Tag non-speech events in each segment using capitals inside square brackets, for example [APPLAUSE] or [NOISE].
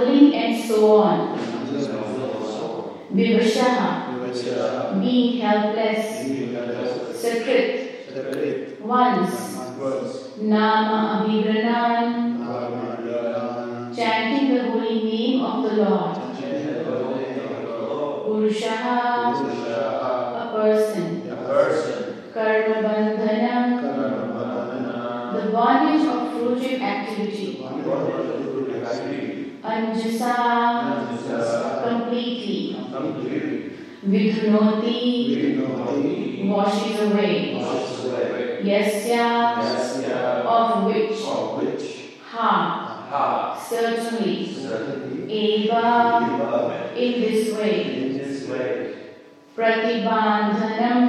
stum- and so on. Vivashaha being helpless. Sakrit once Nama Abhigranan chanting the holy name of the Lord. Purushaha a person. Karma Bandhanam. The bondage of fruitive activity Anjasa completely. Vidhunoti washes away. Yasya of which Ha certainly. Eva in this way. Pratibandhanam.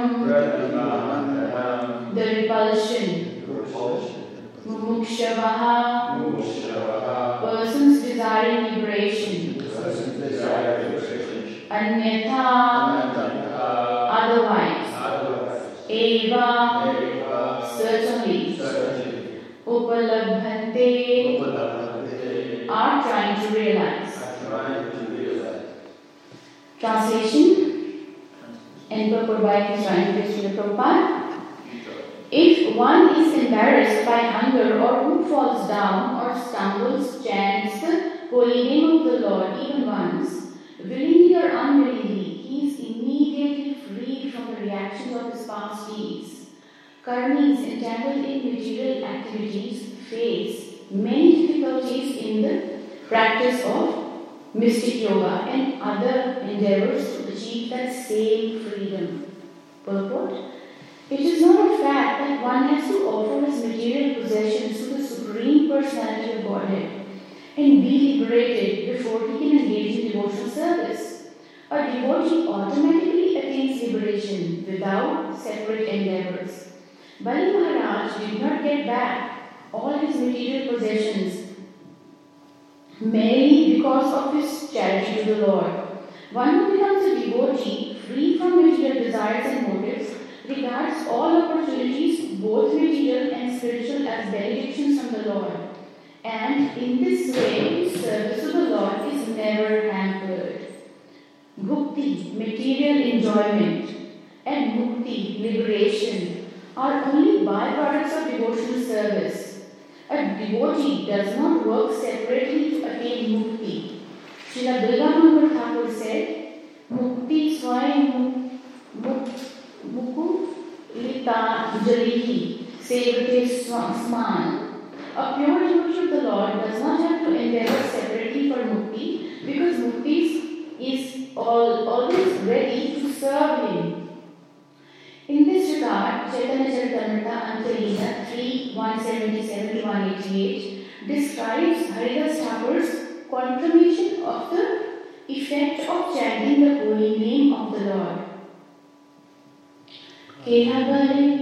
The repulsion Mumukshavaha persons desiring liberation Anyatha otherwise Eva certainly Upalabhante are trying to realize Translation? And purport by His Ryan Krishna Prabhupada. If one is embarrassed by hunger or who falls down or stumbles, chants the holy name of the Lord even once, willingly or unwillingly, he is immediately freed from the reactions of his past deeds. Karmis entangled in material activities face many difficulties in the practice of mystic yoga and other endeavors to achieve that same freedom. Purport It is not a fact that one has to offer his material possessions to the Supreme Personality of Godhead and be liberated before he can engage in devotional service. A devotee automatically attains liberation without separate endeavors. Bali Maharaj did not get back all his material possessions merely because of his charity to the Lord. One who becomes a devotee, free from material desires and motives, regards all opportunities, both material and spiritual, as benedictions from the Lord. And in this way, service to the Lord is never hampered. Bhukti, material enjoyment, and mukti, liberation, are only byproducts of devotional service. A devotee does not work separately to attain mukti. Srila Bilvamangal Thakur said, Mukti swayam muk, muku sevate sman. A pure devotee of the Lord does not have to endeavor separately for mukti because mukti is all, always ready to serve him. In this regard, Chaitanya Charitamrita Antarina 3 177 188 describes Haridas Thakur's confirmation effect of chanting the holy name of the Lord. Namaite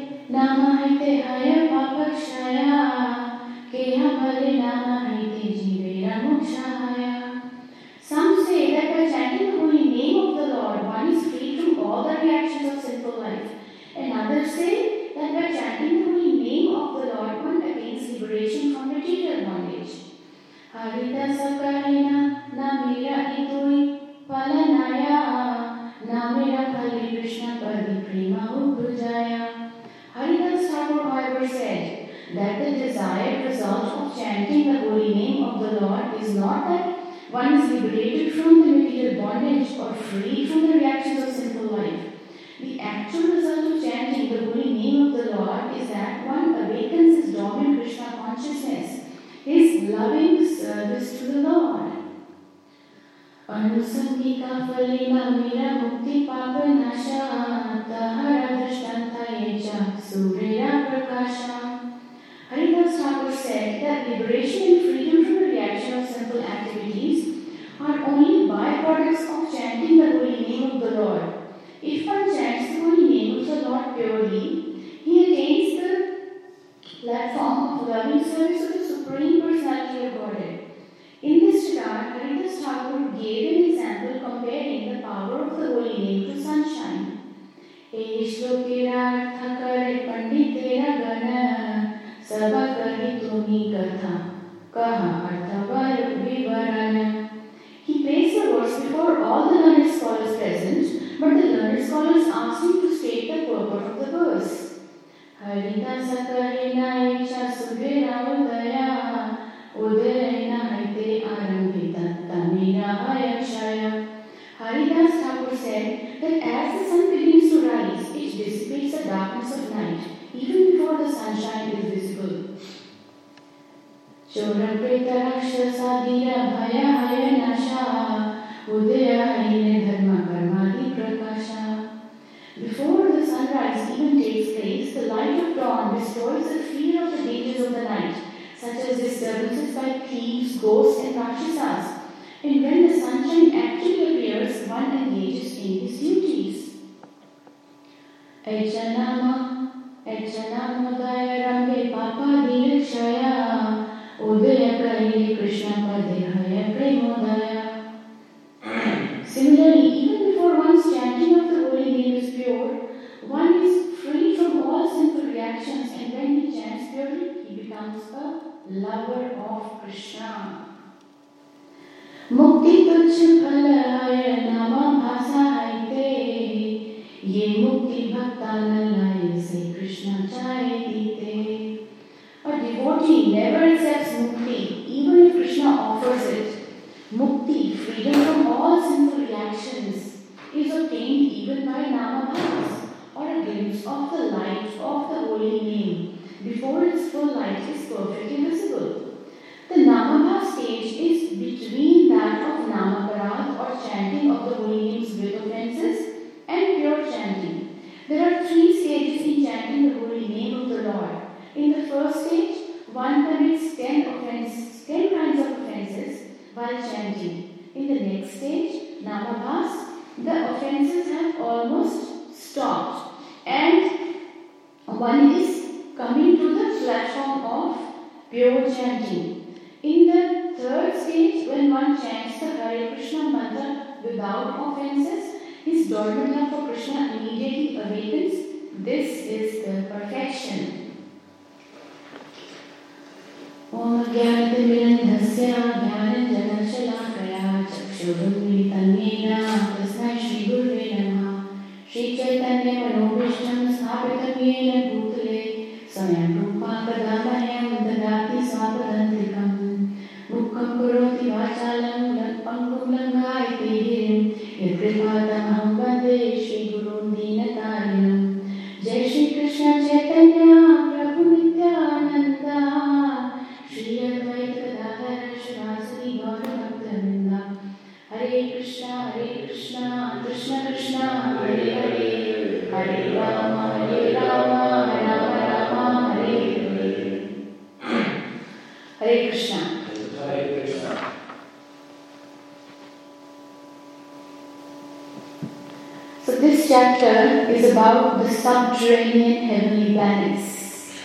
subterranean heavenly planets.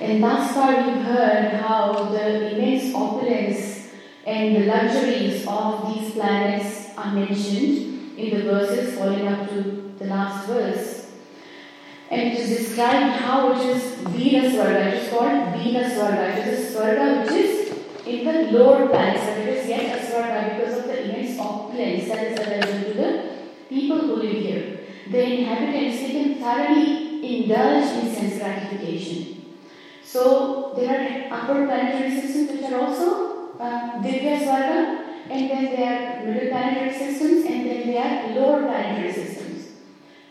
And thus far we've heard how the immense opulence and the luxuries of these planets are mentioned in the verses following up to the last verse. And it is described how it is Bila Swarga. It is called Bila Swarga. It is a Swarga which is in the lower planets, but it is yet a Swarga because of the immense opulence that is available to the people who live here. The inhabitants, they can thoroughly indulge in sense gratification. So there are upper planetary systems which are also uh, Divya Swarga, and then there are middle planetary systems, and then there are lower planetary systems.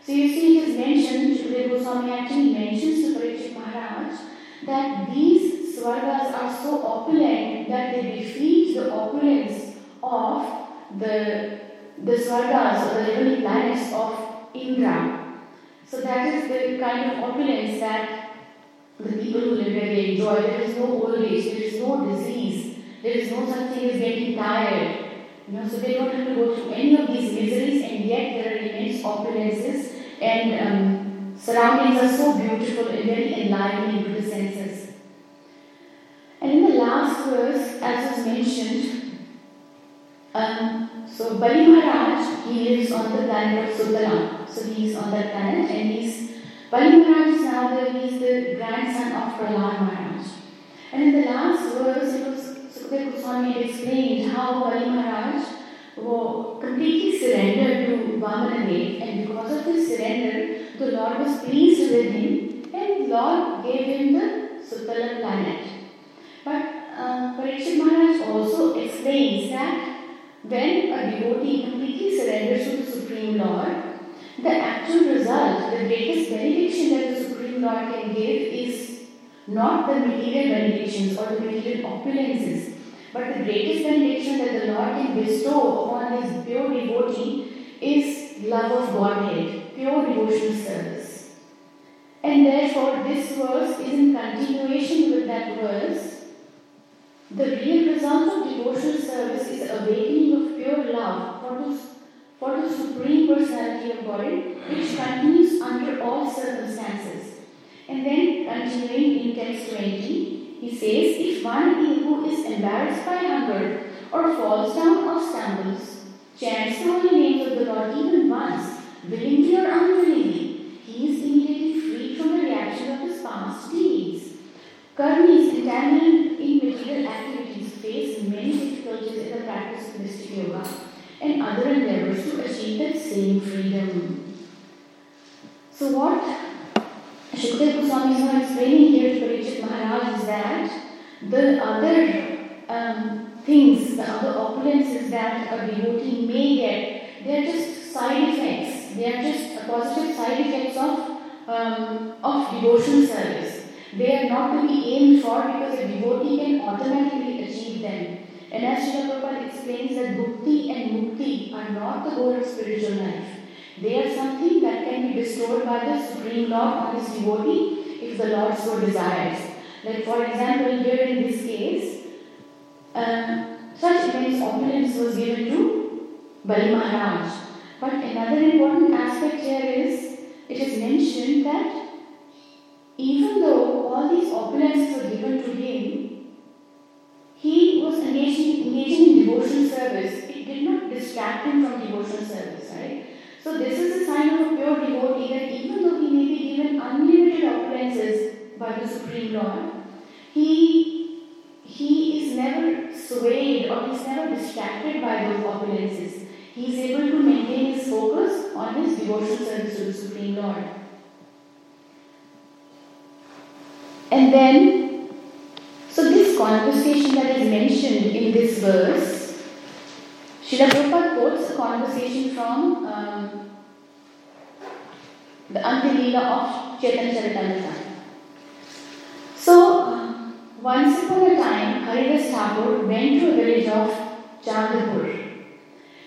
So you see, it is mentioned, Shukdev Goswami actually mentions to Parikshit Maharaj that these swargas are so opulent that they defeat the opulence of the the swargas or the heavenly planets of Indra. So that is the kind of opulence that the people who live there enjoy. There is no old age, there is no disease, there is no such thing as getting tired. You know, so they don't have to go through any of these miseries, and yet there are immense opulences and um, surroundings are so beautiful and very enlivening to the senses. And in the last verse, as was mentioned, um, so Bali Maharaj, he lives on the planet of Sutala. So he is on that planet and he's Bali Maharaj is now the, he's the grandson of Prahlad Maharaj. And in the last verse, it was Sukadeva Goswami explained how Bali Maharaj completely surrendered to Vamanadev and because of his surrender, the Lord was pleased with him and Lord gave him the Sutala planet. But uh, Parikshit Maharaj also explains that when a devotee completely surrenders to the Supreme Lord, the actual result, the greatest benediction that the Supreme Lord can give is not the material benedictions or the material opulences, but the greatest benediction that the Lord can bestow upon his pure devotee is love of Godhead, pure devotional service. And therefore, this verse is in continuation with that verse the real result of devotional service is awakening of pure love for the, for the Supreme Personality of Godhead, which continues under all circumstances. And then, continuing in text 20, he says, If one who is embarrassed by hunger or falls down or stumbles, chants the holy names of the Lord even once, willingly or unwillingly, he is immediately freed from the reaction of his past deeds. Karmis entangled in material activities face many difficulties in the practice of mystic yoga and other endeavors to achieve that same freedom. So what Shukdev Goswami is explaining here to Parikshit Maharaj is that the other um, things, the other opulences that a devotee may get, they are just side effects. They are just positive side effects of um, of devotional service. They are not to be aimed for because a devotee can automatically achieve them. And as Srila Prabhupada explains that bhukti and mukti are not the goal of spiritual life. They are something that can be bestowed by the Supreme Lord on his devotee if the Lord so desires. Like for example, here in this case, uh, such immense opulence was given to Bali Maharaj. But another important aspect here is it is mentioned that even though all these opulences were given to him, not distract him from devotional service, right? So this is a sign of a pure devotee that even though he may be given unlimited opulences by the Supreme Lord, he he is never swayed or he's never distracted by those opulences. He is able to maintain his focus on his devotional service to the Supreme Lord. And then, so this conversation that is mentioned in this verse, Srila Prabhupada quotes a conversation from um, the Antilila of Chaitanya Charitamrita. So, uh, once upon a time, Haridas Thakur went to a village of Chandapur.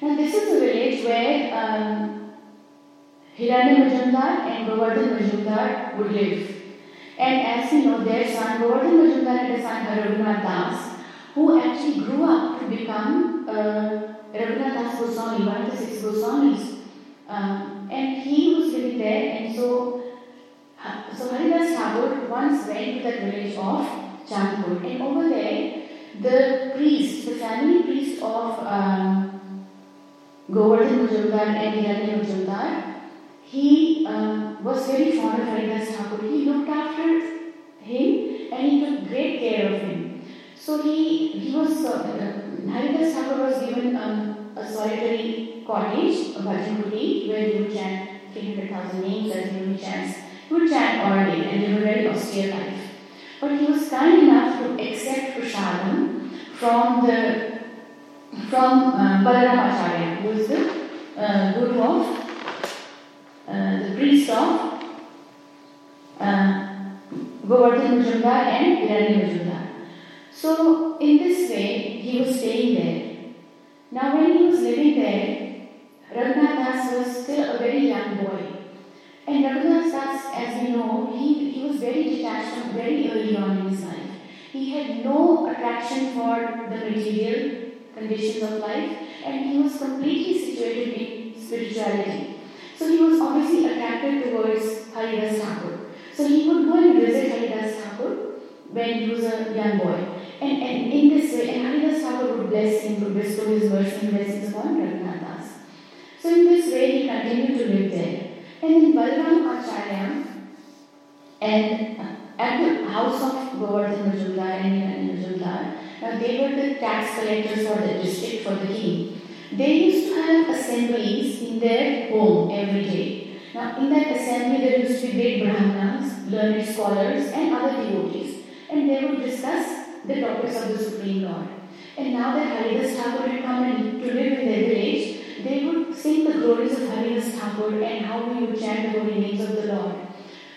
Now, this is a village where um, Hiranya Majumdar and Govardhan Majumdar would live. And as you know, their son Govardhan Majumdar had a son Raghunath Das, who actually grew up to become uh, Raghunath Das Goswami, one of the six Goswamis. Um, and he was living there, and so so Haridas Thakur once went to that village of Chandpur, and over there, the priest, the family priest of uh, Govardhan Majumdar and Hiranya Majumdar, he uh, was very fond of Haridas Thakur. He looked after him and he took great care of so he, he was, uh, Haridas was given um, a solitary cottage, a bhajan kuti, where he would chant 300,000 names as he would chant. He would chant all day and live a very austere life. But he was kind enough to accept prasadam from the from uh, Balaram Acharya, who is the uh, guru of uh, the priest of uh, Govardhan Majumdar and Hiranya Majumdar. So, in this way, he was staying there. Now, when he was living there, Raghunath was still a very young boy. And Raghunath as we know, he, he was very detached from very early on in his life. He had no attraction for the material conditions of life and he was completely situated in spirituality. So he was obviously attracted towards Haridas Thakur. So he would go and visit Haridas Thakur when he was a young boy. And, and in this way, and Haridas Thakur would bless him, would bestow his mercy and blessings upon Raghunath Das. So in this way, he continued to live there. And then Balaram Acharya and at the house of Govardhan Majumdar and Majumdar, now they were the tax collectors for the district for the king. They used to have assemblies in their home every day. Now in that assembly there used to be great brahmanas, learned scholars and other devotees and they would discuss the topics of the Supreme Lord. And now that Haridas Thakur had come in to live in their village, they would sing the glories of Haridas Thakur and how we would chant the holy names of the Lord.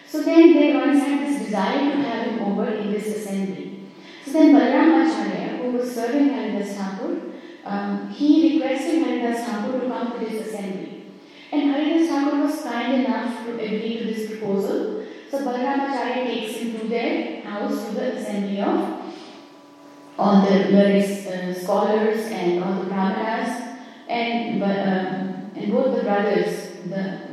So then they once had this desire to have him over in this assembly. So then Balaram Acharya, who was serving Haridas Thakur, um, he requested Haridas Thakur to come to this assembly. And Haridas Thakur was kind enough to agree to this proposal. So Balaram Acharya takes him to their house, to the assembly of all the various uh, scholars and all the brahmanas, and, uh, and both the brothers, the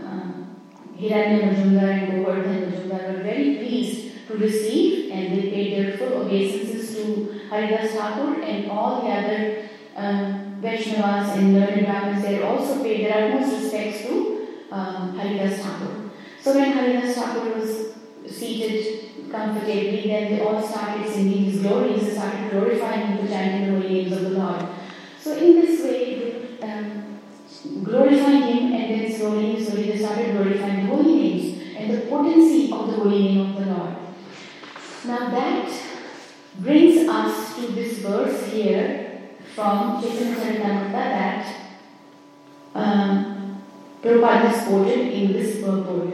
Hiranya Majumdar and Govardhan Majumdar were very pleased to receive and they paid their full obeisances to Haridas Thakur and all the other um, Vaishnavas and learned Brahmins. They also paid their utmost respects to um, Haridas Thakur. So when Haridas Thakur was seated comfortably, then they all started singing his glories, they started glorifying him, chanting the holy names of the Lord. So in this way, um, glorifying Him and then slowly, slowly they started glorifying the holy names and the potency of the holy name of the Lord. Now that brings us to this verse here from Chaitanya Charitamrita that um, Prabhupada has quoted in this purport.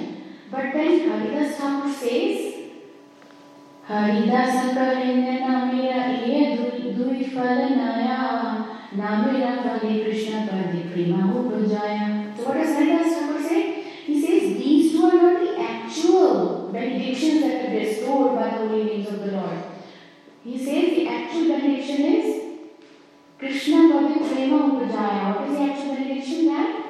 But then Haridas Thakur says, Haridas Karinya Namira Iye Dui Falanaya Namira Kali Krishna Kadi Prima Upajaya. So what does Haridas Thakur say? He says these two are not the actual benedictions that are bestowed by the holy names of the Lord. He says the actual benediction is Krishna Kadi Prema Upajaya. What is the actual benediction? That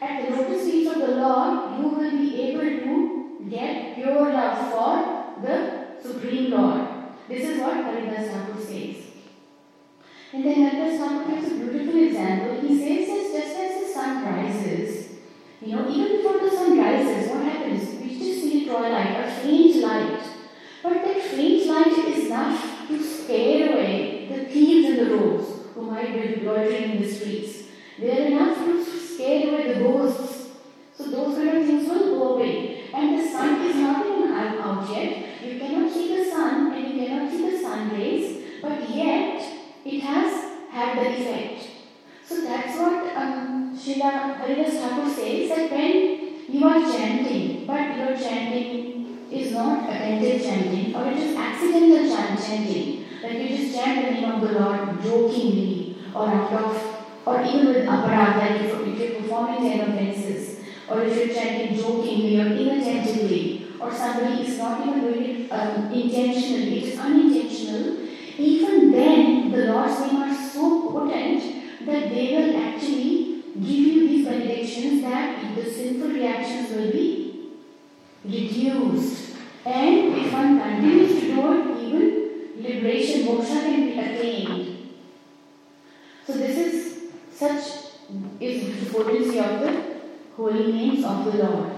at the feet of the Lord, you will be able to get pure love for the Supreme Lord. This is what Haridas Thakur says. And then Haridas Thakur gives a beautiful example. He says that just as the sun rises, you know, even before the sun rises, what happens? We just see twilight, a faint light. But that faint light is enough to scare away the thieves and the roads who might be loitering in the streets. They are enough to scare away the ghosts. So those kind of things will go away. And the sun is not even out yet. You cannot see the sun and you cannot see the sun rays, but yet it has had the effect. So that's what um, Srila Haridas Thakur says that when you are chanting, but your chanting is not attentive chanting or it is accidental chanting, Like you just chant the name of the Lord jokingly or out of, or even with aparad, like if, if you're performing ten offenses, or if you're chanting jokingly or inattentively, or somebody is not even doing it um, intentionally, it is unintentional, even then the Lord's name are so potent that they will actually give you these benedictions that the sinful reactions will be reduced. And if one continues to do it, even liberation, moksha can be attained. So this is such is the potency of the holy names of the Lord.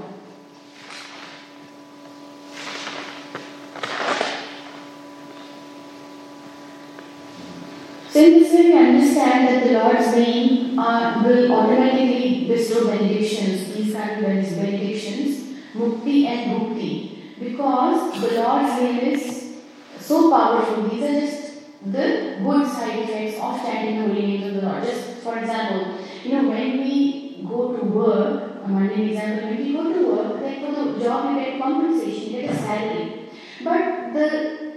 So this way we understand that the Lord's name uh, will automatically bestow benedictions, these kind of benedictions, mukti and bhukti, because the Lord's name is so powerful. These are just the good side effects of chanting the holy names of the Lord. Just for example, you know when we go to work, a mundane example, when we go to work, like for the job you get compensation, you get a salary. But the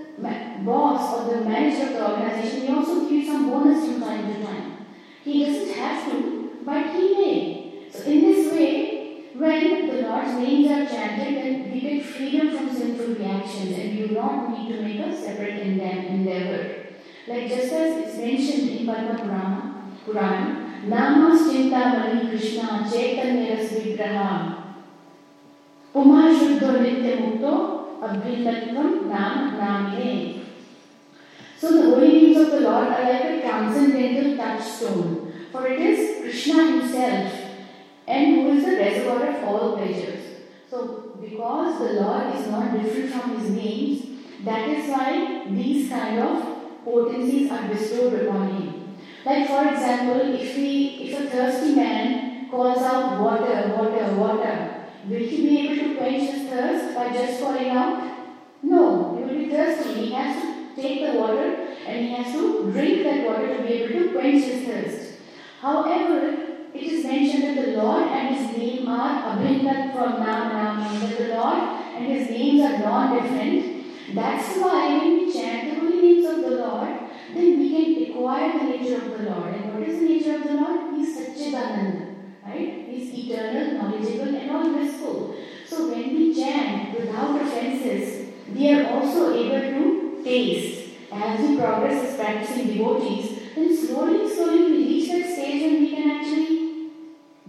boss or the manager of the organization, he also gives some bonus from time to time. He doesn't have to, but he may. So in this way, when the Lord's names are chanted, then we get freedom from sinful reactions and you do not need to make a separate endeavor. Like just as it's mentioned in Padma Purana, Purana Nama Chinta Mani Krishna Chaitanya Vigraha Purna Shuddho Nitya Mukto Abhinatvam Nam Namine. So the holy names of the Lord are like a transcendental touchstone, for it is Krishna himself and who is the reservoir of all pleasures. So because the Lord is not different from his names, that is why these kind of potencies are bestowed upon him. Like for example, if we if a thirsty man calls out water, water, water, Will he be able to quench his thirst by just calling out? No, he will be thirsty. He has to take the water and he has to drink that water to be able to quench his thirst. However, it is mentioned that the Lord and his name are abhinat from Nam Nam, that the Lord and his names are non-different. That's why when we chant the holy names of the Lord, then we can acquire the nature of the Lord. And what is the nature of the Lord? He is right? He's eternal, knowledgeable, and all blissful. So when we chant without offenses, we are also able to taste. As we progress as practicing devotees, then slowly, slowly we reach that stage when we can actually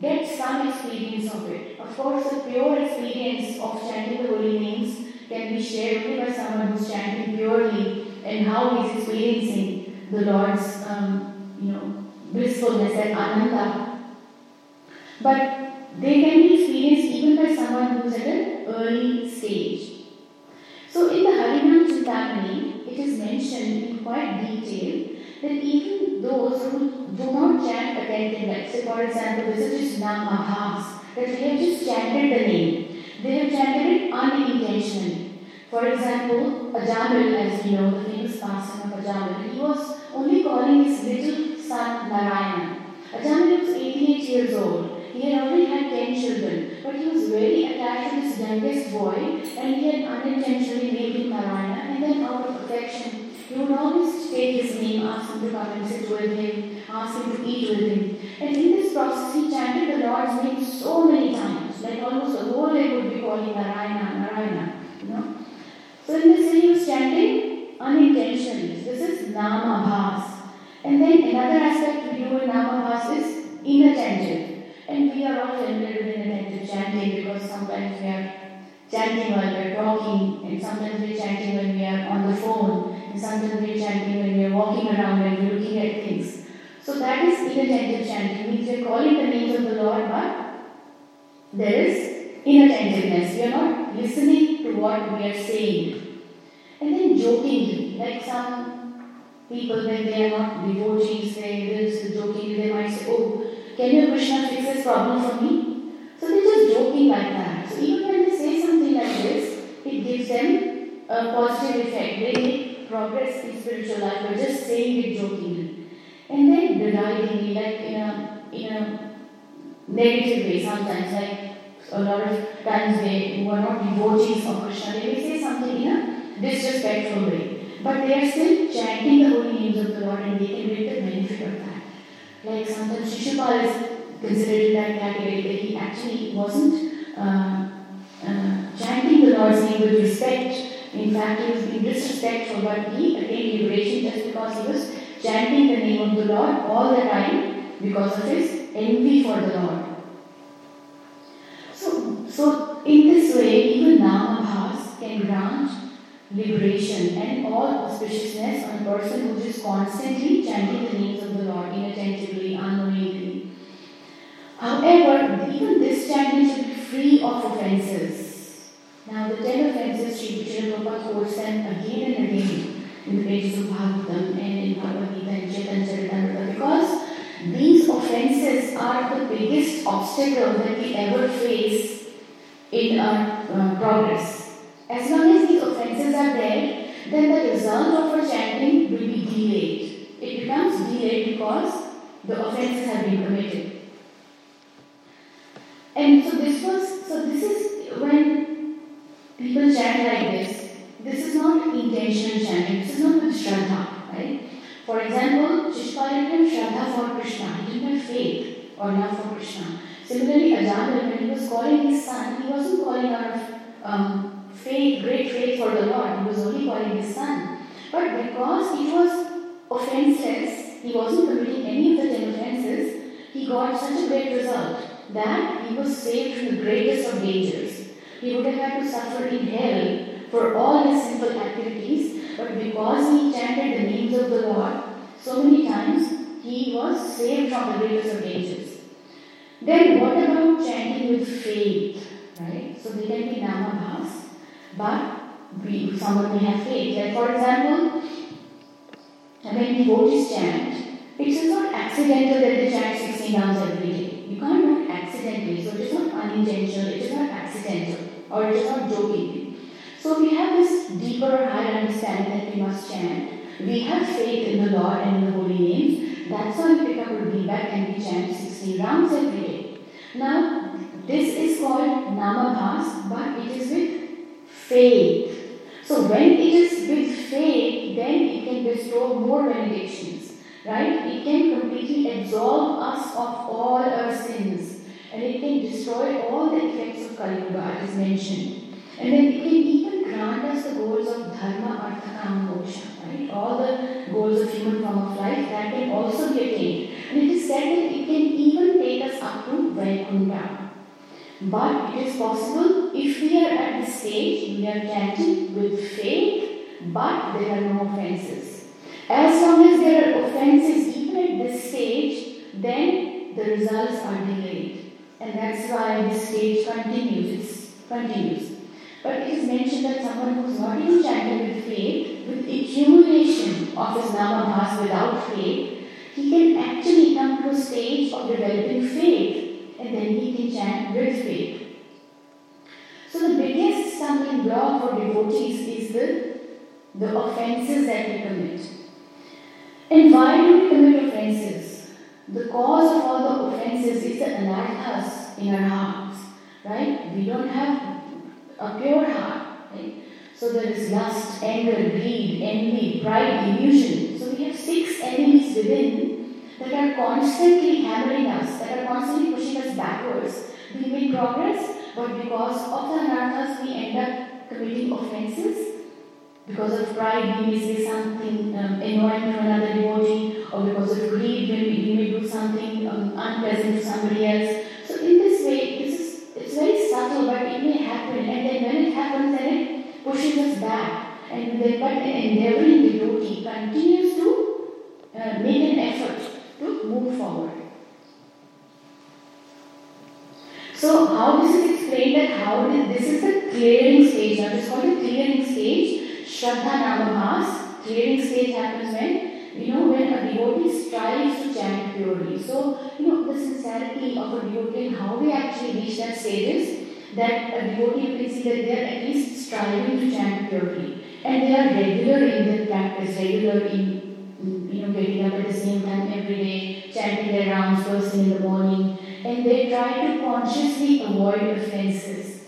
get some experience of it. Of course, the pure experience of chanting the holy names can be shared only by someone who's chanting purely and how he's experiencing the Lord's, um, you know, blissfulness and ananda but they can be experienced even by someone who is at an early stage. So in the Harinam Chintamani, it is mentioned in quite detail that even those who do not chant attentively, like say for example, this is just Namabhas, that they have just chanted the name. They have chanted it unintentionally. For example, Ajamil, as you know, the famous person of Ajamil, he was only calling his little son Narayana. Ajamil was 88 years old. He had already had 10 children, but he was very attached to his youngest boy and he had unintentionally named him Narayana and then out of affection, he would always take his name, ask him to come and sit with him, ask him to eat with him. And in this process, he chanted the Lord's name so many times, like almost the whole day would be calling Narayana, Narayana. So in this way, was chanting unintentionally. This is Namabhas. And then another aspect we do in Namabhas is inattentive. And we are all familiar with inattentive chanting because sometimes we are chanting while we are talking, and sometimes we are chanting when we are on the phone, and sometimes we are chanting when we are walking around and we are looking at things. So that is inattentive chanting, means we are calling the names of the Lord, but there is inattentiveness. We are not listening to what we are saying. And then jokingly, like some people when they are not devotees, they will jokingly, they might say, Oh, can you Krishna fix this problem for me? So they're just joking like that. So even when they say something like this, it gives them a positive effect. They make progress in spiritual life by just saying it jokingly. And then deridingly, like in a in a negative way sometimes, like a lot of times they were not devotees of Krishna, they may say something in a disrespectful way. but they are still chanting the holy names of the Lord and they can get the benefit of that. Like sometimes Shishupal is considered in that category that he actually wasn't uh, uh, chanting the Lord's name with respect. In fact, he was being disrespectful, but he attained liberation just because he was chanting the name of the Lord all the time because of his envy for the Lord. So, in this way, even Namabhas can grant liberation and all auspiciousness on a person who is constantly chanting the names of the Lord inattentively, unknowingly. However, even this chanting should be free of offenses. Now, the ten offenses, Sri Prabhupada quotes them again and again in the pages of Bhagavatam and in Bhagavad Gita and Chaitanya because these offenses are the biggest obstacle that we ever face in our uh, progress. As long as these offenses are there, then the result of our chanting will be delayed. It becomes delayed because the offenses have been committed. And so this was so this is when people chant like this, this is not intentional chanting, this is not with Shraddha, right? For example, Shishupal didn't Shraddha for Krishna, he didn't have faith or love for Krishna. Similarly, Ajamil, when he was calling his son, he wasn't calling out of um, faith, great faith for the Lord, he was only calling his son. But because he was offenseless, he wasn't committing any of the ten offenses, he got such a great result that he was saved from the greatest of dangers. He would have had to suffer in hell for all his sinful activities, but because he chanted the names of the Lord so many times, he was saved from the greatest of dangers. Then what about chanting with faith? Right? So they can be namabhas, but we, someone may have faith. Like for example, when devotees chant, it is not accidental that they chant 16 rounds every day. You can't do it accidentally. So it is not unintentional, it is not accidental, or it is not jokingly. So we have this deeper, higher understanding that we must chant. We have faith in the Lord and in the holy names. That's why we pick up a bead bag and we chant 16 rounds every day. Now, this is called namabhas, but it is with faith. So when it is with faith, then it can bestow more benedictions, right? It can completely absolve us of all our sins, and it can destroy all the effects of Kali Yuga, as mentioned. And then it can even grant us the goals of dharma, artha, kama, moksha, right? All the goals of human form of life that can also be attained. And it is said that it can even take us up to Vaikuntha. But it is possible if we are at this stage, we are chanting with faith, but there are no offenses. As long as there are offenses even at this stage, then the results are delayed. And that's why this stage continues, it continues. But it is mentioned that someone who is not even chanting with faith, with accumulation of his namabhas without faith, he can actually come to a stage of developing faith and then he can chant with faith. So the biggest stumbling block for devotees is the, the offenses that we commit. And why do we commit offenses? The cause of all the offenses is the anarthas in our hearts, right? We don't have a pure heart, right? So there is lust, anger, greed, envy, pride, illusion. So we have six enemies within that are constantly hammering us, that are constantly pushing us backwards. We make progress, but because of the anarthas, we end up committing offenses. Because of pride, we may say something um, annoying to another devotee, or because of greed, we may, we may do something um, unpleasant to somebody else. So in this way, this is it's very subtle, but it may happen, and then when it happens, then pushes us back. And then, but an endeavoring devotee continues to uh, make an effort to move forward. So how this is explained that how this is the clearing stage. Now it's called the clearing stage. Shraddha Namabhas. Clearing stage happens when you know when a devotee strives to chant purely. So you know the sincerity of a devotee and how we actually reach that stage is that a devotee see that they are at least striving to chant purely and they are regular in their practice, regular in you know getting up at the same time every day, chanting their rounds first thing in the morning, and they try to consciously avoid offenses.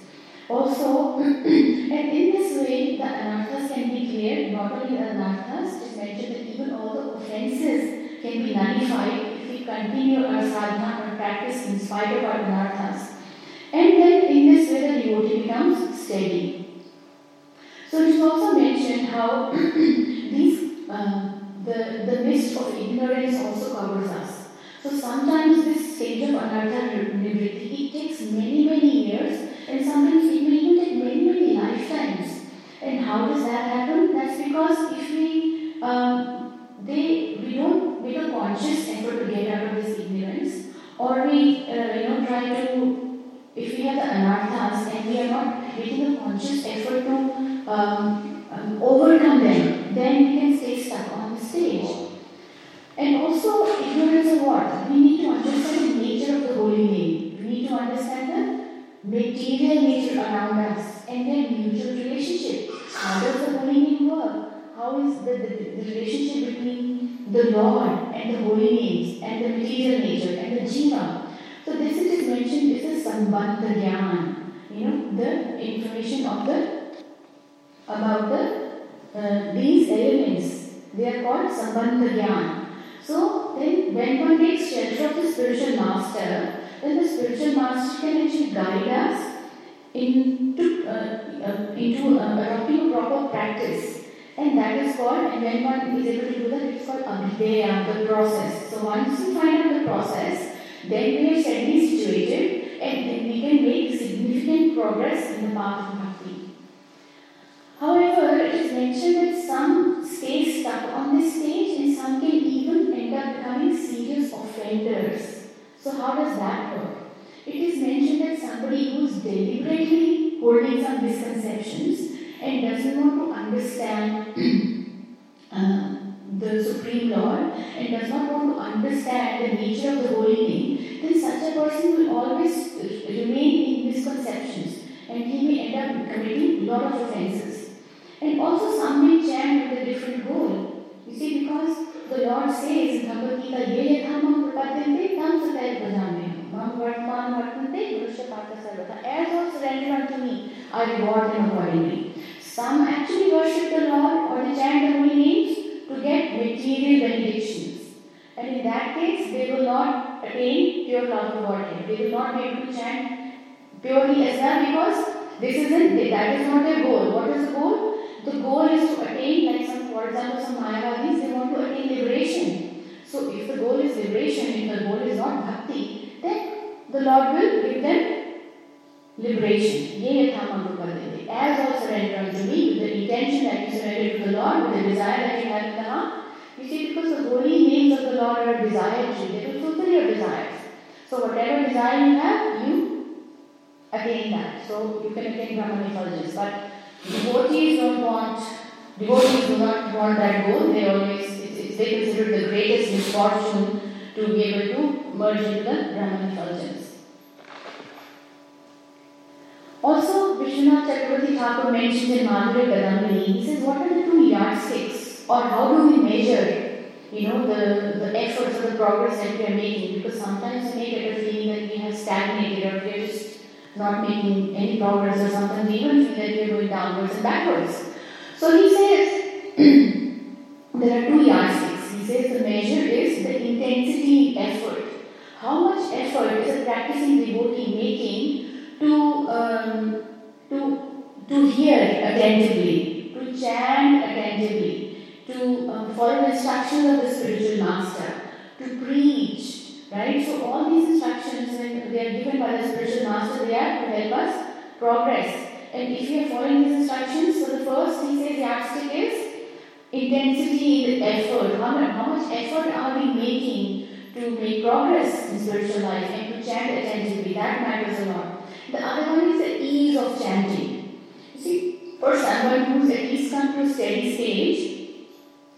Also, [CLEARS THROAT] and in this way, the anarthas can be cleared, not only the anarthas, it is mentioned that even all the offenses can be nullified if we continue our sadhana practice in spite of our anarthas. And then in this way, the devotee becomes steady. So it is also mentioned how [CLEARS THROAT] these uh, the, the mist of ignorance also covers us. So sometimes this stage of anartha nivritti, it takes many, many years and sometimes it may even take many, many lifetimes. And how does that happen? That's because if we um, they we don't make a conscious effort to get out of this ignorance, or we uh, you know try to if we have the anarthas and we are not making a conscious effort to um, um, overcome them, then we can stay stuck on the stage. And also ignorance of what? We need to understand the nature of the holy name. We need to understand the material nature around us and their mutual relationship. How does the holy name work? How is the, the, the relationship between the Lord and the holy names and the material nature and the jiva? So this is mentioned, this is Sambandha Gyan. You know, the information of the about the uh, these elements. They are called Sambandha Gyan. So then when one takes shelter of the spiritual master, then the spiritual master can actually guide us into, uh, uh, into uh, adopting a proper practice. And that is called, and when one is able to do that, it is called abhidheya, the process. So once you find out the process, then we are steadily situated and then we can make significant progress in the path of bhakti. However, it is mentioned that some stay stuck on this stage and some can even end up becoming serious offenders. So how does that work? It is mentioned that somebody who is deliberately holding some misconceptions and doesn't want to understand uh, the Supreme Lord and does not want to understand the nature of the holy name, then such a person will always remain in misconceptions and he may end up committing a lot of offenses. And also some may chant with a different goal. You see, because the Lord says in Bhagavad Gita, Ye yathamam prapadyante tam satayat bhajame. Mam vartman vartante manusya pata sarvata. As all surrender unto me, I reward them accordingly. Some actually worship the Lord or they chant the holy names to get material benedictions. And in that case, they will not attain pure Godhead. They will not be able to chant purely as well because this isn't, that is not their goal. What is the goal? The goal is to attain, like some, for example, some Mayavadis, they want to attain liberation. So if the goal is liberation, if the goal is not bhakti, then the Lord will give them liberation. Ye As all surrender unto me, with the intention that you surrender to the Lord, with the desire that you have in the heart. You see, because the holy names of the Lord are desired to, your desires. So whatever desire you have, you attain that. So you can attain Brahman effulgence. But devotees don't want, devotees do not want that goal. They always, it's, it's, they consider it the greatest misfortune to be able to merge into the Brahman effulgence. Also, Vishwanath Chakravarti Thakur mentions in Madhurya Kadambini, he says, what are the two yardsticks? Or how do we measure, you know, the, the efforts or the progress that we are making? Because sometimes we may get a feeling that we have stagnated or we are just not making any progress or sometimes we even feel that we are going downwards and backwards. So he says, [CLEARS THROAT] there are two yardsticks. He says the measure is the intensity effort. How much effort is a practicing devotee making to um, to to hear attentively, to chant attentively, to um, follow the instructions of the spiritual master, to preach, right? So all these instructions, when they are given by the spiritual master, they are to help us progress. And if we are following these instructions, so the first he says yardstick is intensity in effort. How, much, how much effort are we making to make progress in spiritual life and to chant attentively? That matters a lot. The other one is the ease of chanting. You see, for someone who's at least come to a steady stage,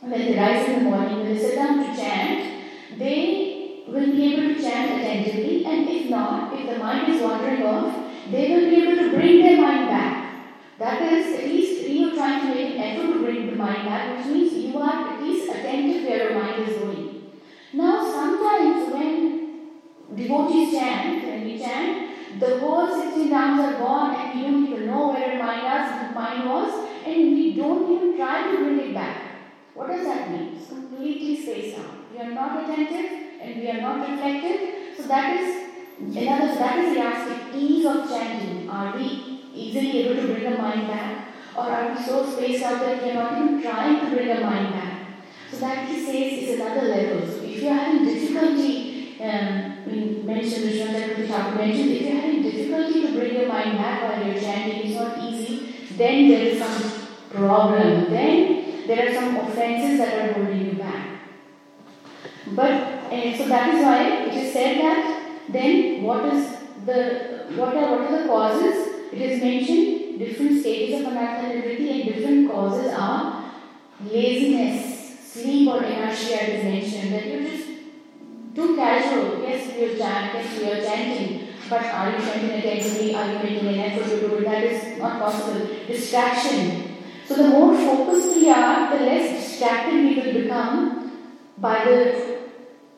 when they rise in the morning, when they sit down to chant, they will be able to chant attentively, and if not, if the mind is wandering off, they will be able to bring their mind back. That is, at least you are trying to make an effort to bring the mind back, which means you are at least attentive where your mind is going. Now, sometimes when devotees chant, when we chant, the whole 16 rounds are gone and we don't even know where our mind, mind was, and we don't even try to bring it back. What does that mean? It's completely spaced out. We are not attentive and we are not reflective. So that is, in other words, that is the aspect, ease of chanting. Are we easily able to bring the mind back? Or are we so spaced out that we are not even trying to bring the mind back? So that he says is another level. So if you are having difficulty, um, we mentioned, Vishnu mentioned, if you are having difficulty to bring your mind back while you're chanting, it's not easy, then there is some problem. Then there are some offenses that are holding you back. But uh, so that is why it is said that then what is the what are what are the causes? It is mentioned different stages of nivritti and different causes are laziness, sleep or inertia is mentioned, that you're just too casual. Yes, we are chant, yes, we are chanting, but are you chanting attentively? Are you making an effort to do it? That is not possible. Distraction. So the more focused we are, the less distracted we will become by the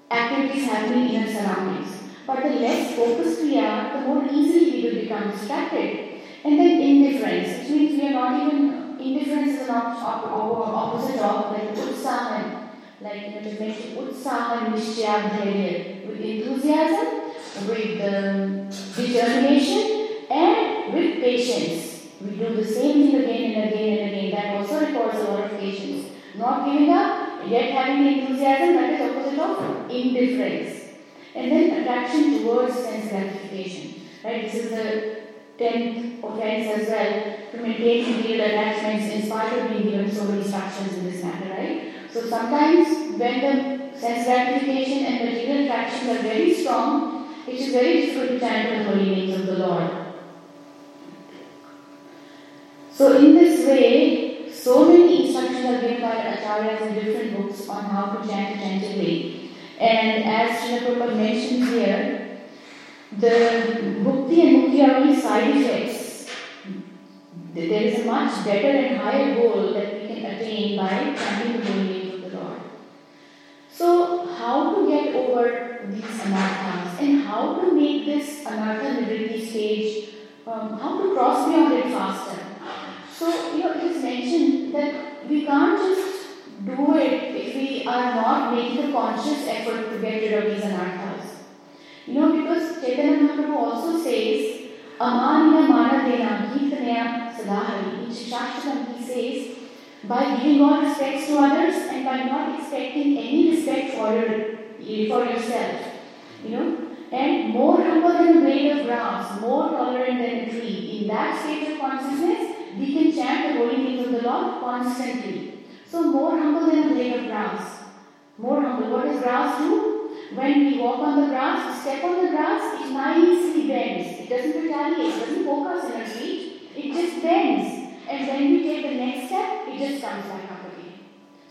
activities happening in our surroundings. But the less focused we are, the more easily we will become distracted. And then indifference, which means we are not even indifference is an op- op- opposite of like utsahan, like you know, to mention utsahan nishyadhyaya, with enthusiasm, with um, determination, and with patience. We do the same thing again and again and again. That also requires a lot of patience. Not giving up, yet having the enthusiasm, that is opposite of indifference. And then attraction towards sense gratification. Right? This is the tenth offense as well to maintain material attachments in spite of being given so many instructions in this matter, right? So sometimes when the sense gratification and material attractions are very strong, it is very difficult to chant the holy names of the Lord. So in this way, so many instructions are given by acharyas in different books on how to chant attentively. And as Srila mentions here, the bhukti and mukti are only side effects there is a much better and higher goal that we can attain by chanting the holy name of the Lord. So, how to get over these anarthas and how to make this anartha nivritti stage, um, how to cross beyond it faster. So, you is mentioned that we can't just do it if we are not making a conscious effort to get rid of these anarthas. You know, because Chaitanya Mahaprabhu also says, Amanya Manadena Kirtanaya Sadahari. In Shashtakam he says, by giving all respects to others and by not expecting any respect for, for yourself. You know, and more humble than a blade of grass, more tolerant than a tree. In that state of consciousness, we can chant the holy name of the Lord constantly. So more humble than a blade of grass. More humble. What does grass do? When we walk on the grass, step on the grass, it nicely bends. It doesn't retaliate, it doesn't poke us in our feet. It just bends. And when we take the next step, it just comes back up again.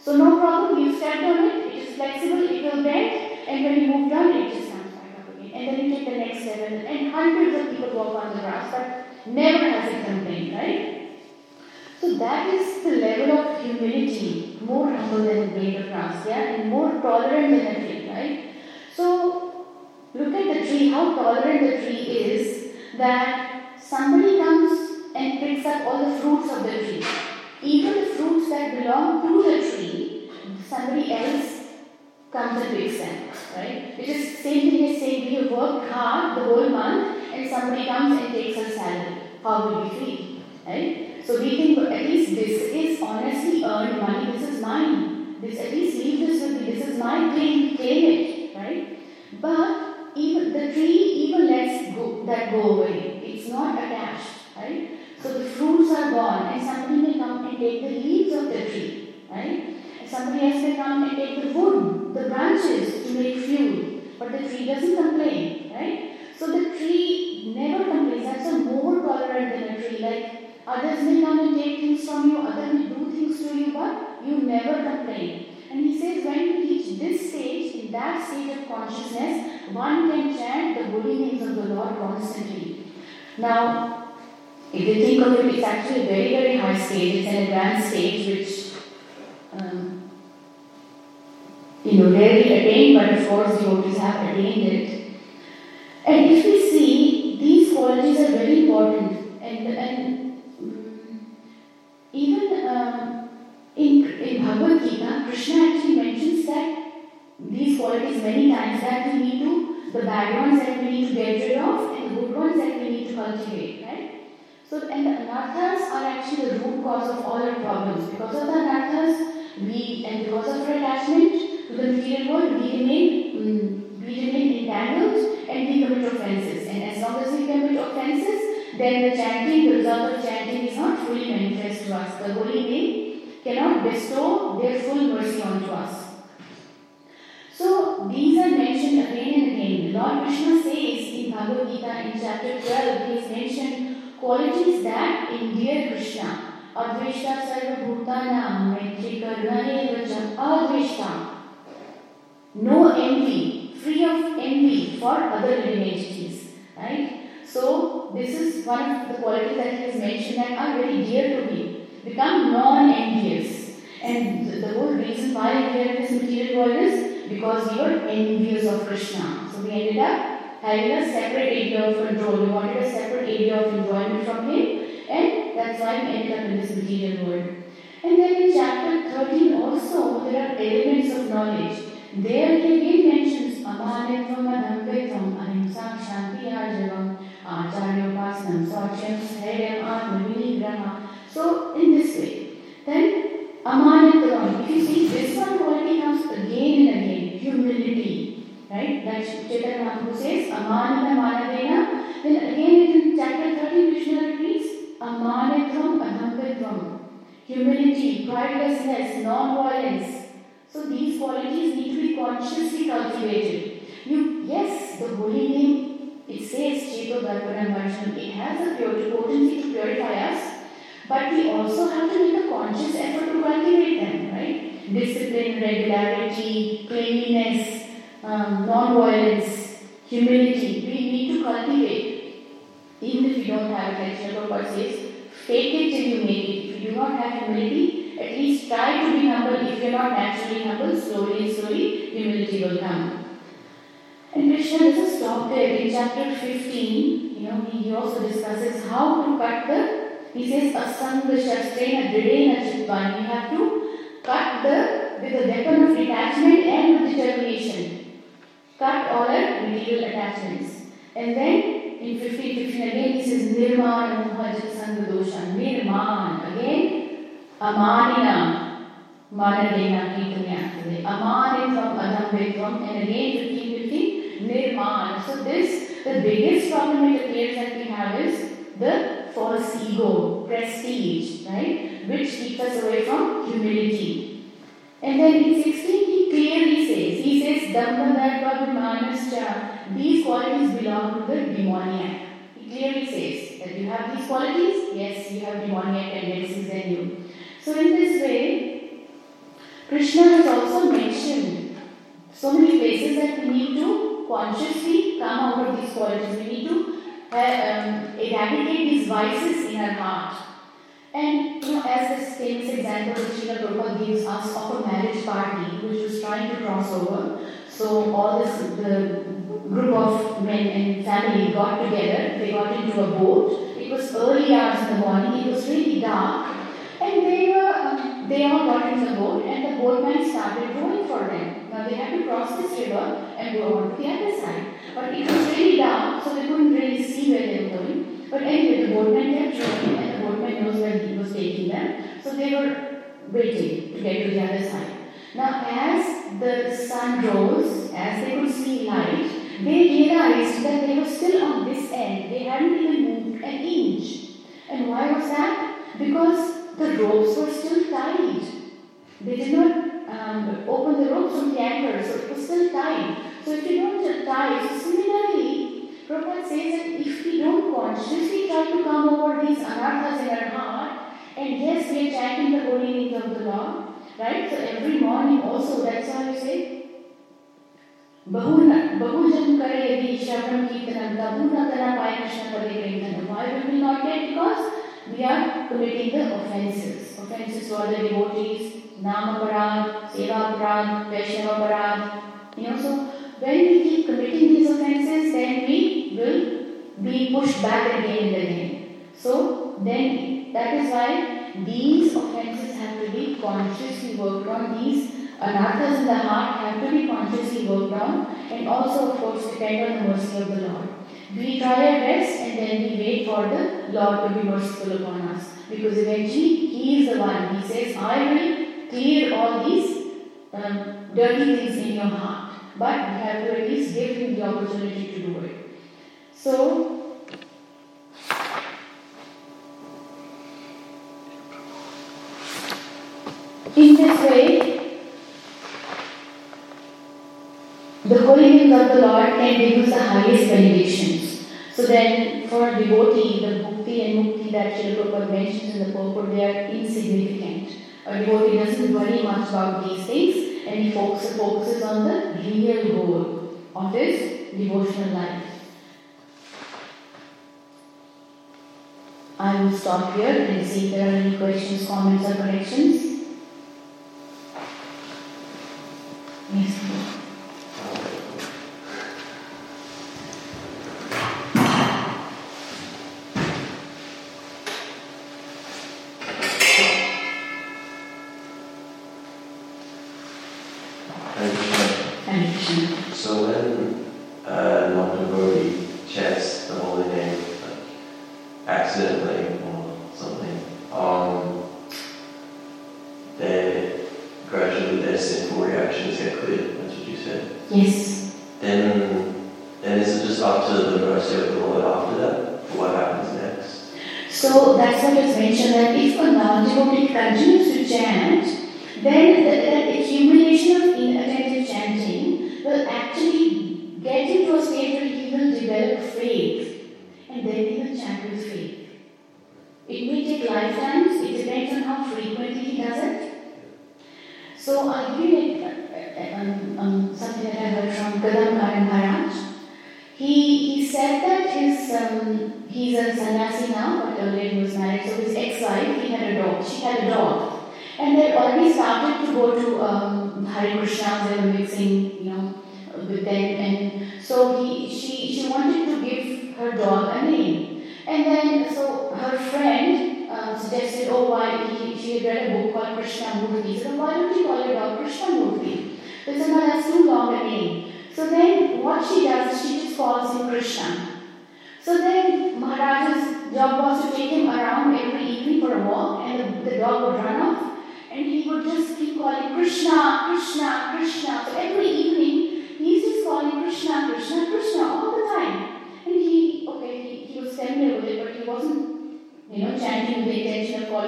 So no problem, you step on it, it is flexible, it will bend, and when you move down, it just comes back up again. And then you take the next step, and hundreds of people walk on the grass, but never has it complained, right? So that is the level of humility, more humble than a of grass, yeah, and more tolerant than a tree, right? So, look at the tree, how tolerant the tree is that somebody comes and picks up all the fruits of the tree. Even the fruits that belong to the tree, somebody else comes and picks them, right? It is same thing as saying we worked hard the whole month and somebody comes and takes our salary. How will we feel, right? So we think at least this is honestly earned money, this is mine. This at least leave this with me, this is my claim, claim it right? But even the tree even lets go, that go away. It's not attached, right? So the fruits are gone, and somebody may come and take the leaves of the tree, right? Somebody else may come and take the wood, the branches to make fuel, but the tree doesn't complain, right? So the tree never complains. That's a more tolerant than a tree. Like others may come and take things from you, others may do things to you, but you never complain. And he says when you reach this stage, in that stage of consciousness, one can chant the holy names of the Lord constantly. Now, if you think of it, it's actually a very, very high stage. It's an advanced stage which, um, you know, rarely attained, but of course devotees have attained it. And if we see, these qualities are very important. And, and even um, in, in Bhagavad Gita, Krishna actually mentions that these qualities many times that we need to, the bad ones that we need to get rid of and the good ones that we need to cultivate, right? So, and the anarthas are actually the root cause of all our problems. Because of the anarthas, we, and because of our attachment to the material world, we remain, mm, we remain entangled and we commit offenses. And as long as we commit offenses, then the chanting, the result of chanting is not fully manifest to us. The holy name cannot bestow their full mercy onto us. So these are mentioned again and again. Lord Krishna says in Bhagavad Gita in chapter 12, he has mentioned qualities that endear Krishna. Adveshta sarva bhutanam maitri karunane vacha adveshta. No envy, free of envy for other living entities. Right? This is one of the qualities that he has mentioned that are very dear to me. Become non-envious. And the whole reason why we are in this material world is because we were envious of Krishna. So we ended up having a separate area of control. We wanted a separate area of enjoyment from him, and that's why we ended up in this material world. And then in chapter 13 also there are elements of knowledge. There he again mentions amanitvam, adhampitvam, ahimsam, shanti, arjavam, acharyopasanam, sauchyam, stairyam, atma, So in this way. Then amanitvam, if you see this one quality comes again and again, humility. Right? Like Chaitanya Mahaprabhu says, amanita manadena. Then again in chapter 13 Krishna repeats, amanitvam, adhampitvam. Humility, pridelessness, non-violence. So these qualities need to be consciously cultivated. You, yes, the holy name, it says Cheto Darpanam Marjanam, it has a pure potency to purify us, but we also have to make a conscious effort to cultivate them, right? Discipline, regularity, cleanliness, um, non-violence, humility. We need to cultivate. Even if you don't have it, like Prabhupada says, fake it till you make it. If you do not have humility, at least try to be humble. If you're not naturally humble, slowly slowly, humility will come. And Krishna doesn't stop there. In chapter 15, you know, he also discusses how to cut the, he says, asanga shastrena dridena chitvan. We have to cut the, with a weapon of detachment and with determination. Cut all our material attachments. And then in 15, 15 again he says, nirman mohajat sanga dosha. Nirman. Again, amanina. Manadena kirtanyatade. Amanitvam adhambitvam. And again 15, 15, nirman. So this, the biggest problem it appears that we have is the false ego, prestige, right? Which keeps us away from humility. And then in 16 he clearly says, he says, Dhammadharpa These qualities belong to the demoniac. He clearly says that you have these qualities, yes, you have demoniac tendencies in you. So in this way, Krishna has also mentioned so many places that we need to consciously come out of these qualities. We need to uh, um, eradicate these vices in our heart. And you know, as this famous example that Srila Prabhupada gives us of a marriage party which was trying to cross over. So all this the group of men and family got together, they got into a boat. It was early hours in the morning, it was really dark, and they were um, they all got into the boat and the boatman started rowing for them. Now they had to cross this river and go on to the other side. But it was really dark, so they couldn't really see where they were going. But anyway, the boatman kept rowing and the boatman knows where he was taking them. So they were waiting to get to the other side. Now as the sun rose, as they could see light, they realized that they were still on this end. They hadn't even moved an inch. And why was that? Because the ropes were still tied. They did not um, open the ropes from the anchor, so it was still tied. So if you don't tie, so similarly, Prabhupada says that if we don't consciously try to come over these anarthas in our heart, and yes, we are chanting the holy names of the Lord, right? So every morning also, that's how you say, बहुजन करे यदि श्रवण कीर्तन तबु न करा पाए कृष्ण पदे कीर्तन why we will not get because we are committing the offenses offenses to other devotees nama parad seva parad vaishnava parad you know so when we keep committing these offenses then we will be pushed back again and again so then that is why these offenses have to be consciously worked on these anarthas in the heart have to be consciously worked on and also, of course, depend on the mercy of the Lord. We try our best and then we wait for the Lord to be merciful upon us. Because eventually He is the one. He says, I will clear all these um, dirty things in your heart. But you have to at least give Him the opportunity to do it. So, in this way, the holy name of the Lord can give us the highest benedictions. So then, for devotee, the bhakti and mukti that Srila Prabhupada mentions in the purport, they are insignificant. A devotee doesn't worry much about these things and he focuses, focuses on the real goal of his devotional life. I will stop here and see if there are any questions, comments, or corrections. Yes. So when uh, non-devotee chants the holy name,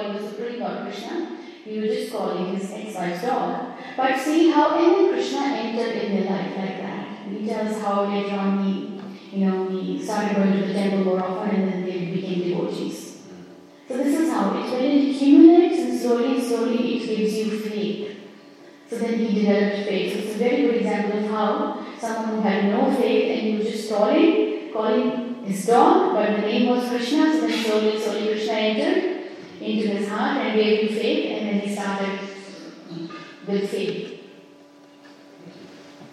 he was supreme Lord Krishna, he was just calling his ex-wife's dog. But see how even Krishna entered in their life like that. He tells how later on he, you know, he started going to the temple more often and then they became devotees. So this is how it, when it accumulates and slowly, slowly it gives you faith. So then he developed faith. So it's a very good example of how someone who had no faith and he was just calling, calling his dog, but the name was Krishna, so then slowly, slowly Krishna entered into his heart and gave him faith, and then he started with faith.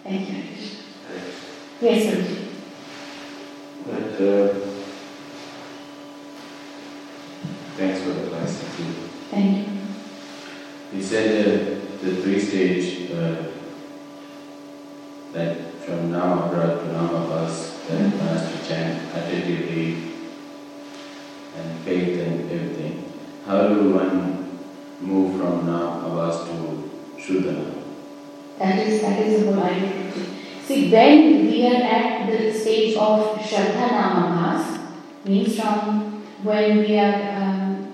Thank you. Yes, sir. Uh, thanks for the blessing, too. Thank you. He said uh, the three stage uh, that from Namabra to Namabhas that mm-hmm. Master Chan attentively and faith and everything. How do one move from Namabhas to Shuddhanam? That is, that is the whole idea. See, when we are at the stage of Shraddha Namakas, means from when we are um,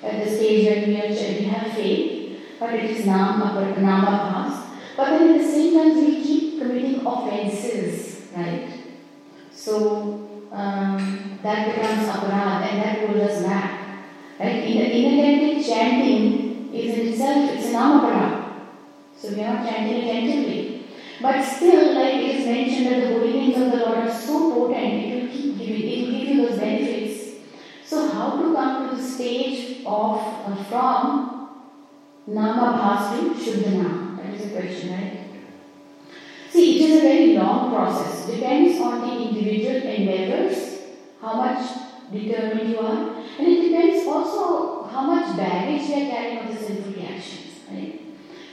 at the stage when we, are, we have faith, but it is Nam Abbas, But then at the same time, we keep committing offenses, right? So um, that becomes Abbas and that pulls us back. Right? Inattentive chanting is in itself, it's a namapara. So we are not chanting attentively. But still, like it is mentioned that the holy names of the Lord are so potent, it will keep giving, it will give you those benefits. So how to come to the stage of uh, from Nama Bhas Shuddhana? That is the question, right? See, it is a very long process. Depends on the individual endeavors, how much determined you are. And it depends also how much baggage you are carrying of the sinful reactions. Right?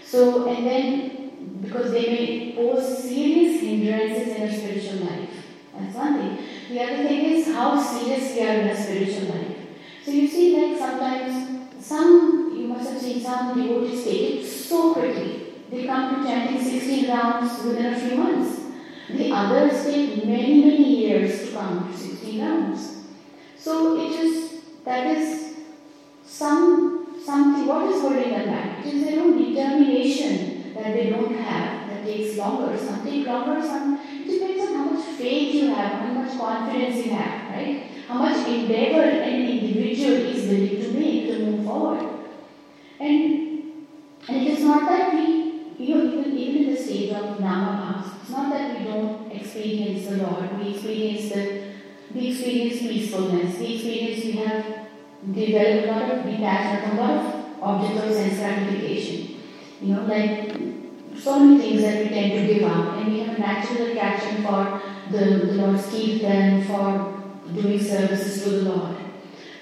So, and then because they may pose serious hindrances in our spiritual life. That's one thing. The other thing is how serious we are in our spiritual life. So you see, like sometimes some you must have seen some devotees take it so quickly. They come to chanting 16 rounds within a few months. The others take many, many years to come to 16 rounds. So it is that is some something what is holding them back? It is their own determination that they don't have that takes longer. Some take longer, some it depends on how much faith you have, how much confidence you have, right? How much endeavor an individual is willing to make to move forward. And, and it is not that we, you know, even, even in the stage of Nama it's not that we don't experience the Lord, we experience the, we experience peacefulness, we experience we have developed a lot of detachment a lot of objects of sense gratification. You know, like so many things that we tend to give up, and we have a natural attraction for the, the Lord's kirtan, for doing services to the Lord.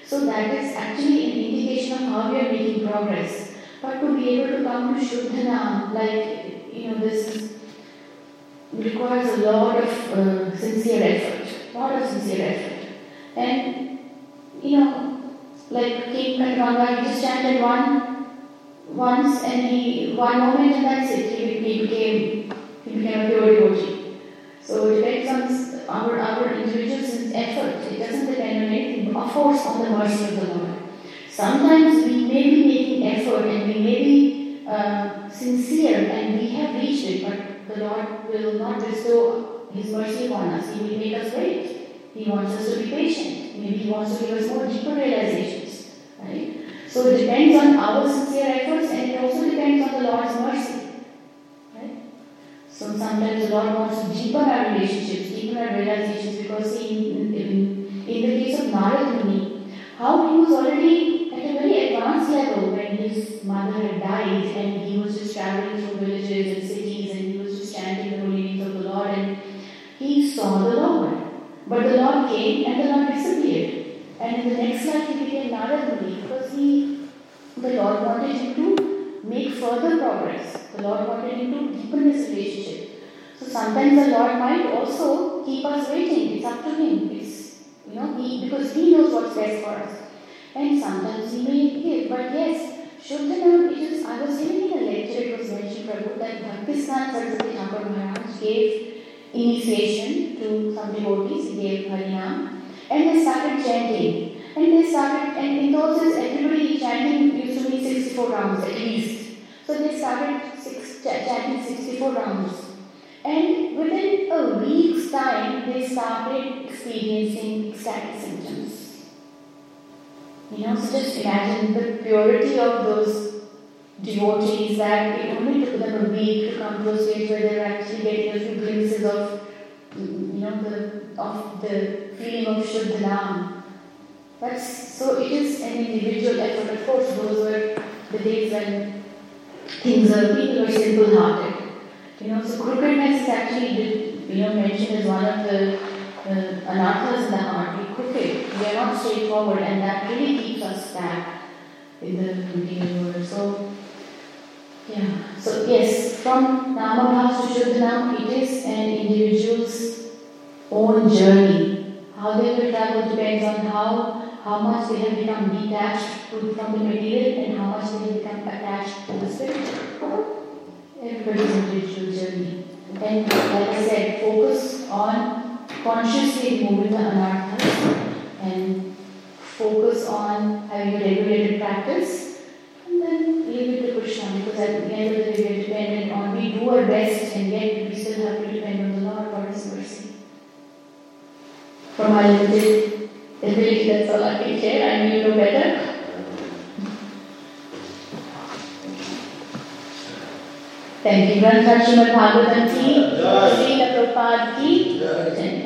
So that is actually an indication of how we are making progress. But to be able to come to Shuddhana, like, you know, this requires a lot of uh, sincere effort, a lot of sincere effort. And, you know, like King Khatvanga, he just chanted one, once and he, one moment and that's it, he, he became, he became a pure devotee. So it depends on our, our individual's effort. It doesn't depend on anything, of course, on the mercy of the Lord. Sometimes we may be making effort and we may be uh, sincere and we have reached it, but the Lord will not bestow His mercy upon us. He will make us wait. He wants us to be patient. Maybe He wants to give us more deeper realizations. Right? So it depends on our sincere efforts and it also depends on the Lord's mercy. Right? So sometimes the Lord wants to deepen our relationships, deepen our realizations because in, in, in the case of Narad Muni, how he was already at a very advanced level when his mother had died and he was just traveling through villages and cities saw the Lord. But the Lord came and the Lord disappeared. And in the next life he became Narad Muni because he, the Lord wanted him to make further progress. The Lord wanted him to deepen his relationship. So sometimes the Lord might also keep us waiting. It's up to him. It's you know, he because he knows what's best for us. And sometimes he may give. But yes, Shuddhanam, it is I was hearing in a lecture, it was mentioned Prabhu that Bhaktisiddhanta Saraswati Thakur Maharaj gave initiation to some devotees, gave Harinam, and they started chanting. And they started, and in those days, everybody chanting used to be 64 rounds at least. So they started six, chanting 64 rounds. And within a week's time, they started experiencing ecstatic symptoms. You know, so just imagine the purity of those devotees that it only took them a week to come to a stage where they're actually getting a few glimpses of, you know, the of the feeling of Shuddhanam. That's so it is an individual effort. Of course, those were the days when things are people were simple hearted. You know, so crookedness is actually you know mentioned as one of the uh, anarthas in the heart. We crooked. We are not straightforward, and that really keeps us back in the material world. So yeah. So yes, from Namabhas to Shuddhanam, it is an individual's own journey. How they will travel depends on how how much they have become detached to, from the material and how much they have become attached to the spiritual. Everybody's individual journey. And like I said, focus on consciously removing the anarthas and focus on having a regulated practice and then leave it to Krishna because at the end of the day we are dependent on we do our best and yet we still have to depend on the Lord for His mercy. From my limited ability, that's all I can share. I know you know better. Thank you. Granth Srimad Bhagavatam ki, Srila Prabhupada ki.